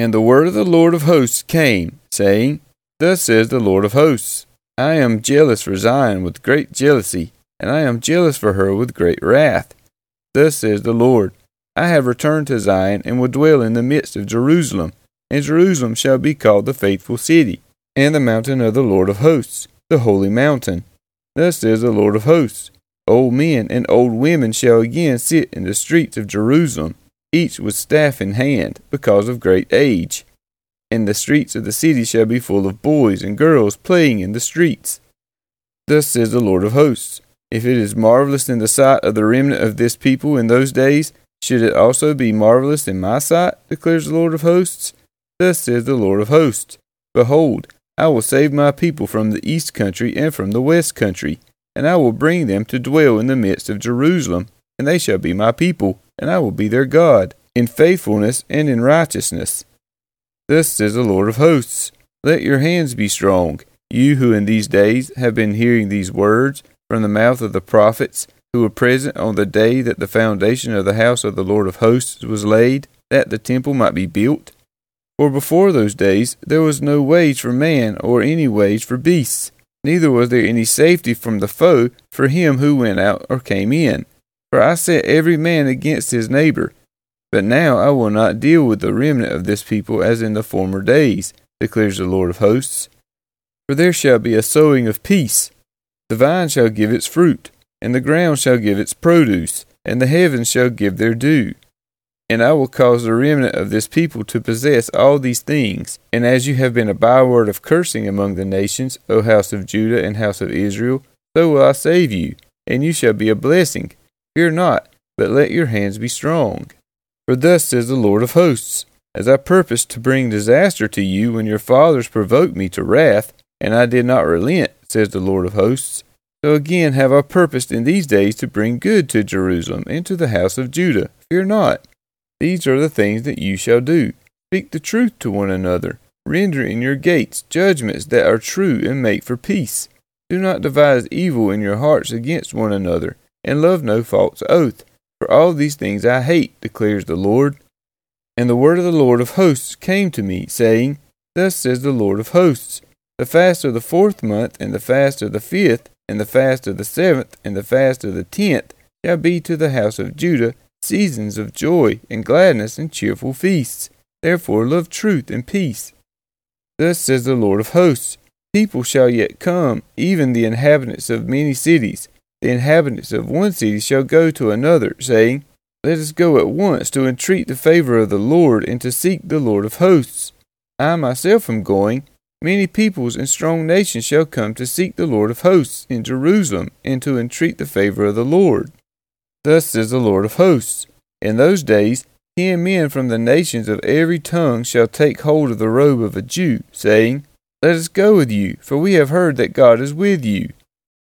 And the word of the Lord of hosts came, saying, Thus says the Lord of hosts, I am jealous for Zion with great jealousy, and I am jealous for her with great wrath. Thus says the Lord, I have returned to Zion, and will dwell in the midst of Jerusalem, and Jerusalem shall be called the faithful city, and the mountain of the Lord of hosts, the holy mountain. Thus says the Lord of hosts, Old men and old women shall again sit in the streets of Jerusalem, each with staff in hand, because of great age. And the streets of the city shall be full of boys and girls playing in the streets. Thus says the Lord of hosts, If it is marvelous in the sight of the remnant of this people in those days, should it also be marvelous in my sight, declares the Lord of hosts? Thus says the Lord of hosts, Behold, I will save my people from the east country and from the west country, and I will bring them to dwell in the midst of Jerusalem, and they shall be my people, and I will be their God, in faithfulness and in righteousness. Thus says the Lord of hosts Let your hands be strong, you who in these days have been hearing these words from the mouth of the prophets, who were present on the day that the foundation of the house of the Lord of hosts was laid, that the temple might be built. For before those days there was no wage for man or any wage for beasts, neither was there any safety from the foe for him who went out or came in. For I set every man against his neighbor. But now I will not deal with the remnant of this people as in the former days, declares the Lord of hosts. For there shall be a sowing of peace. The vine shall give its fruit, and the ground shall give its produce, and the heavens shall give their dew. And I will cause the remnant of this people to possess all these things. And as you have been a byword of cursing among the nations, O house of Judah and house of Israel, so will I save you, and you shall be a blessing. Fear not, but let your hands be strong. For thus says the Lord of hosts, As I purposed to bring disaster to you when your fathers provoked me to wrath, and I did not relent, says the Lord of hosts, so again have I purposed in these days to bring good to Jerusalem and to the house of Judah. Fear not. These are the things that you shall do. Speak the truth to one another. Render in your gates judgments that are true and make for peace. Do not devise evil in your hearts against one another, and love no false oath. For all these things I hate, declares the Lord. And the word of the Lord of hosts came to me, saying, Thus says the Lord of hosts, The fast of the fourth month, and the fast of the fifth, and the fast of the seventh, and the fast of the tenth, shall be to the house of Judah seasons of joy and gladness and cheerful feasts. Therefore love truth and peace. Thus says the Lord of hosts, People shall yet come, even the inhabitants of many cities, the inhabitants of one city shall go to another, saying, Let us go at once to entreat the favor of the Lord and to seek the Lord of hosts. I myself am going. Many peoples and strong nations shall come to seek the Lord of hosts in Jerusalem and to entreat the favor of the Lord. Thus says the Lord of hosts In those days, ten men from the nations of every tongue shall take hold of the robe of a Jew, saying, Let us go with you, for we have heard that God is with you.